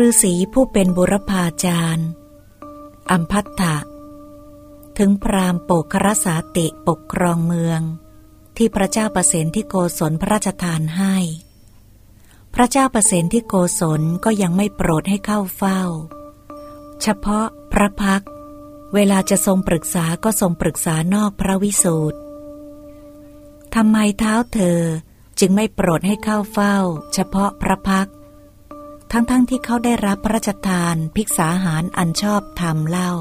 ฤาษีผู้เป็นบุรพาจารย์ อัมพัตถะถึงพราหมณ์โปกครสาติปกครองเมือง ที่พระเจ้าประเสนที่โกศลพระราชทานให้ พระเจ้าประเสนที่โกศลก็ยังไม่โปรดให้เข้าเฝ้า เฉพาะพระพัก เวลาจะทรงปรึกษาก็ทรงปรึกษานอกพระวิสูตรทำไมเท้าเธอจึงไม่โปรดให้เข้าเฝ้า เฉพาะพระพัก ทั้งๆทที่เขาได้รับพระราชทานภิกษาหารอันชอบธรรมเล่า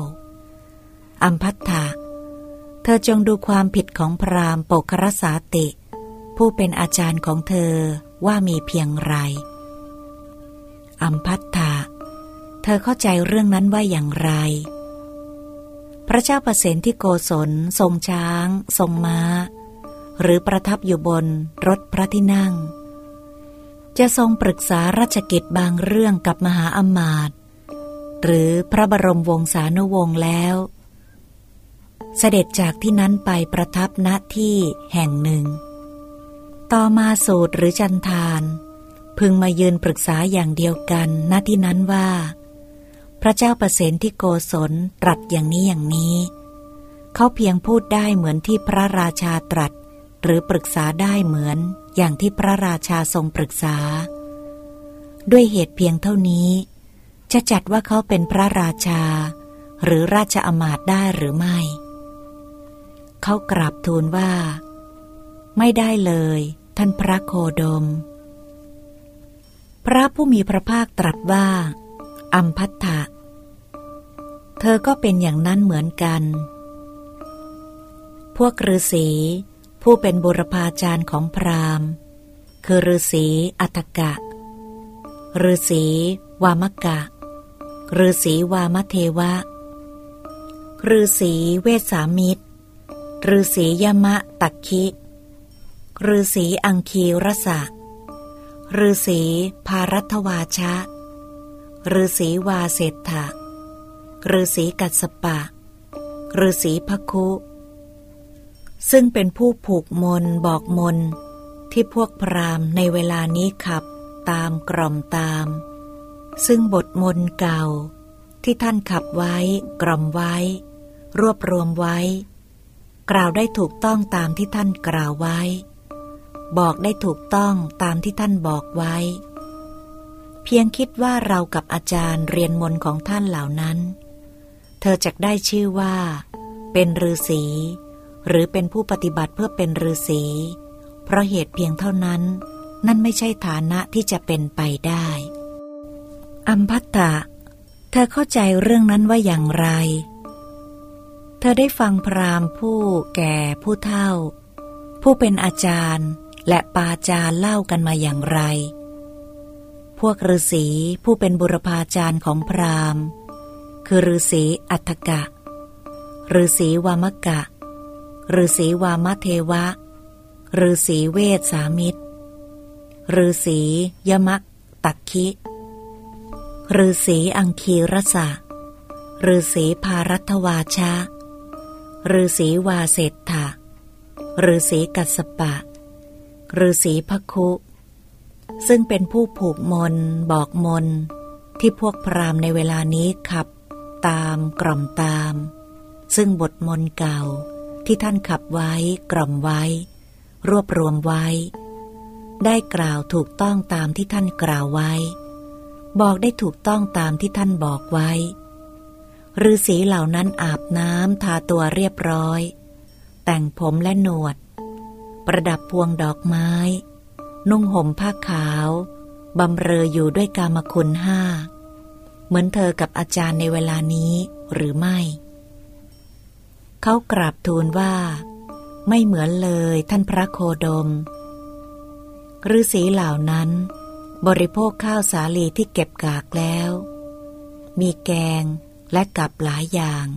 อัมพัตถะเธอจงดูความผิดของพราหมณ์โปกครสาติ ผู้เป็นอาจารย์ของเธอว่ามีเพียงไร อัมพัตถะเธอเข้าใจเรื่องนั้นว่าอย่างไร พระเจ้าประเสนที่โกศล ทรงช้าง ทรงม้า หรือประทับอยู่บนรถพระที่นั่ง จะทรงปรึกษาราชกิจบางเรื่องกับมหาอมาตย์หรือพระบรมวงศานุวงศ์แล้ว เสด็จจากที่นั้นไปประทับณที่แห่งหนึ่ง ต่อมาสูตรหรือจันทานพึงมายืนปรึกษาอย่างเดียวกันณที่นั้นว่า พระเจ้าประเสนที่โกศลตรัสอย่างนี้อย่างนี้ เขาเพียงพูดได้เหมือนที่พระราชาตรัส หรือปรึกษาได้เหมือน อย่างที่พระราชาทรงปรึกษา ด้วยเหตุเพียงเท่านี้ จะจัดว่าเขาเป็นพระราชา หรือราชอมาตย์ได้หรือไม่ เขากราบทูลว่า ไม่ได้เลย ท่านพระโคดม พระผู้มีพระภาคตรัสว่า อัมพัตถะเธอก็เป็นอย่างนั้นเหมือนกัน พวกฤาษี ผู้เป็นบุรพาจารย์ของพราหมณ์ คือฤาษีอัตกะฤาษีวามกะฤาษีวามเทวะฤาษีเวสามิตรฤาษียมะตักคิฤาษีอังคีรสะฤาษีภารัตวาชะฤาษีวาเศษฐะฤาษีกัสปะฤาษีพคุ ซึ่งเป็นผู้ผูกมนบอกมน ที่พวกพราหมณ์ในเวลานี้ขับตามกล่อมตาม ซึ่งบทมนเก่า ที่ท่านขับไว้กล่อมไว้ รวบรวมไว้ กล่าวได้ถูกต้องตามที่ท่านกล่าวไว้ บอกได้ถูกต้องตามที่ท่านบอกไว้ เพียงคิดว่าเรากับอาจารย์เรียนมนของท่านเหล่านั้น เธอจะได้ชื่อว่า เป็นฤาษี หรือเป็นผู้ปฏิบัติเพื่อเป็นฤาษีเพราะเหตุเพียงเท่านั้น นั่นไม่ใช่ฐานะที่จะเป็นไปได้ อัมพัตตะ เธอเข้าใจเรื่องนั้นว่าอย่างไร เธอได้ฟังพราหมณ์ผู้แก่ผู้เฒ่า ผู้เป็นอาจารย์และปาจารย์เล่ากันมาอย่างไร พวกฤาษีผู้เป็นบุรพาจารย์ของพราหมณ์ คือฤาษีอัตกะฤาษีวามกะ ฤาษีวามเทวะฤาษีเวสสามิตรฤาษียมักตักคิฤาษีอังคีรสะฤาษีภารัตวาชะฤาษีวาเศษฐะฤาษีกัสปะฤาษีพคุ ซึ่งเป็นผู้ผูกมน บอกมน ที่พวกพรามในเวลานี้ขับ ตามกล่อมตาม ซึ่งบทมนเก่า ที่ท่านขับไว้กล่อมไว้ รวบรวมไว้ ได้กล่าวถูกต้องตามที่ท่านกล่าวไว้ บอกได้ถูกต้องตามที่ท่านบอกไว้ฤาษีเหล่านั้นอาบน้ำทาตัวเรียบร้อย แต่งผมและหนวด ประดับพวงดอกไม้ นุ่งห่มผ้าขาวบำเรออยู่ด้วยกามคุณห้า เหมือนเธอกับอาจารย์ในเวลานี้หรือไม่ เขากราบทูลว่า ไม่เหมือนเลยท่านพระโคดมฤาษีเหล่านั้น บริโภคข้าวสาลีที่เก็บกากแล้ว มีแกงและกับหลายอย่าง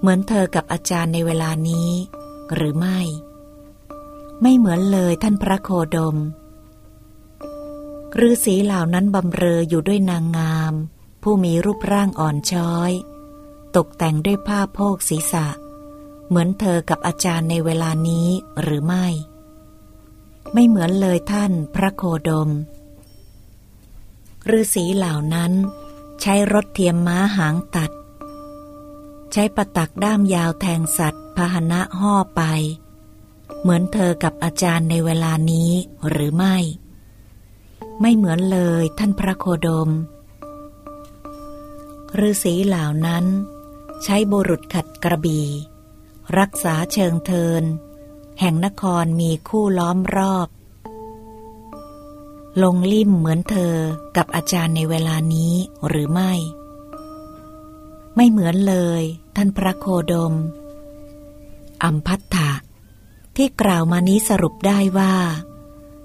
เหมือนเธอกับอาจารย์ในเวลานี้ หรือไม่ ไม่เหมือนเลยท่านพระโคดมฤาษีเหล่านั้นบำเรออยู่ด้วยนางงาม ผู้มีรูปร่างอ่อนช้อย ตกแต่งด้วยผ้าโพกศีรษะ เหมือนเธอกับอาจารย์ในเวลานี้หรือไม่ ไม่เหมือนเลยท่านพระโคดมฤาษีเหล่านั้น ใช้รถเทียมม้าหางตัด ใช้ประตักด้ามยาวแทงสัตว์พาหนะห่อไป เหมือนเธอกับอาจารย์ในเวลานี้หรือไม่ ไม่เหมือนเลยท่านพระโคดมฤาษีเหล่านั้น ใช้บุรุษขัดกระบีรักษาเชิงเทิน แห่งนครมีคู่ล้อมรอบ ลงลิ่มเหมือนเธอกับอาจารย์ในเวลานี้หรือไม่ ไม่เหมือนเลย ท่านพระโคดม อัมพัตถะที่กล่าวมานี้สรุปได้ว่า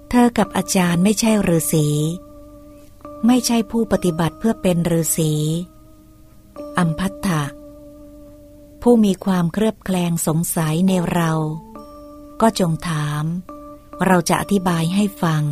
เธอกับอาจารย์ไม่ใช่ฤาษี ไม่ใช่ผู้ปฏิบัติเพื่อเป็นฤาษีอัมพัตถะ ผู้มีความเครือบแคลงสงสัยในเรา ก็จงถาม เราจะอธิบายให้ฟัง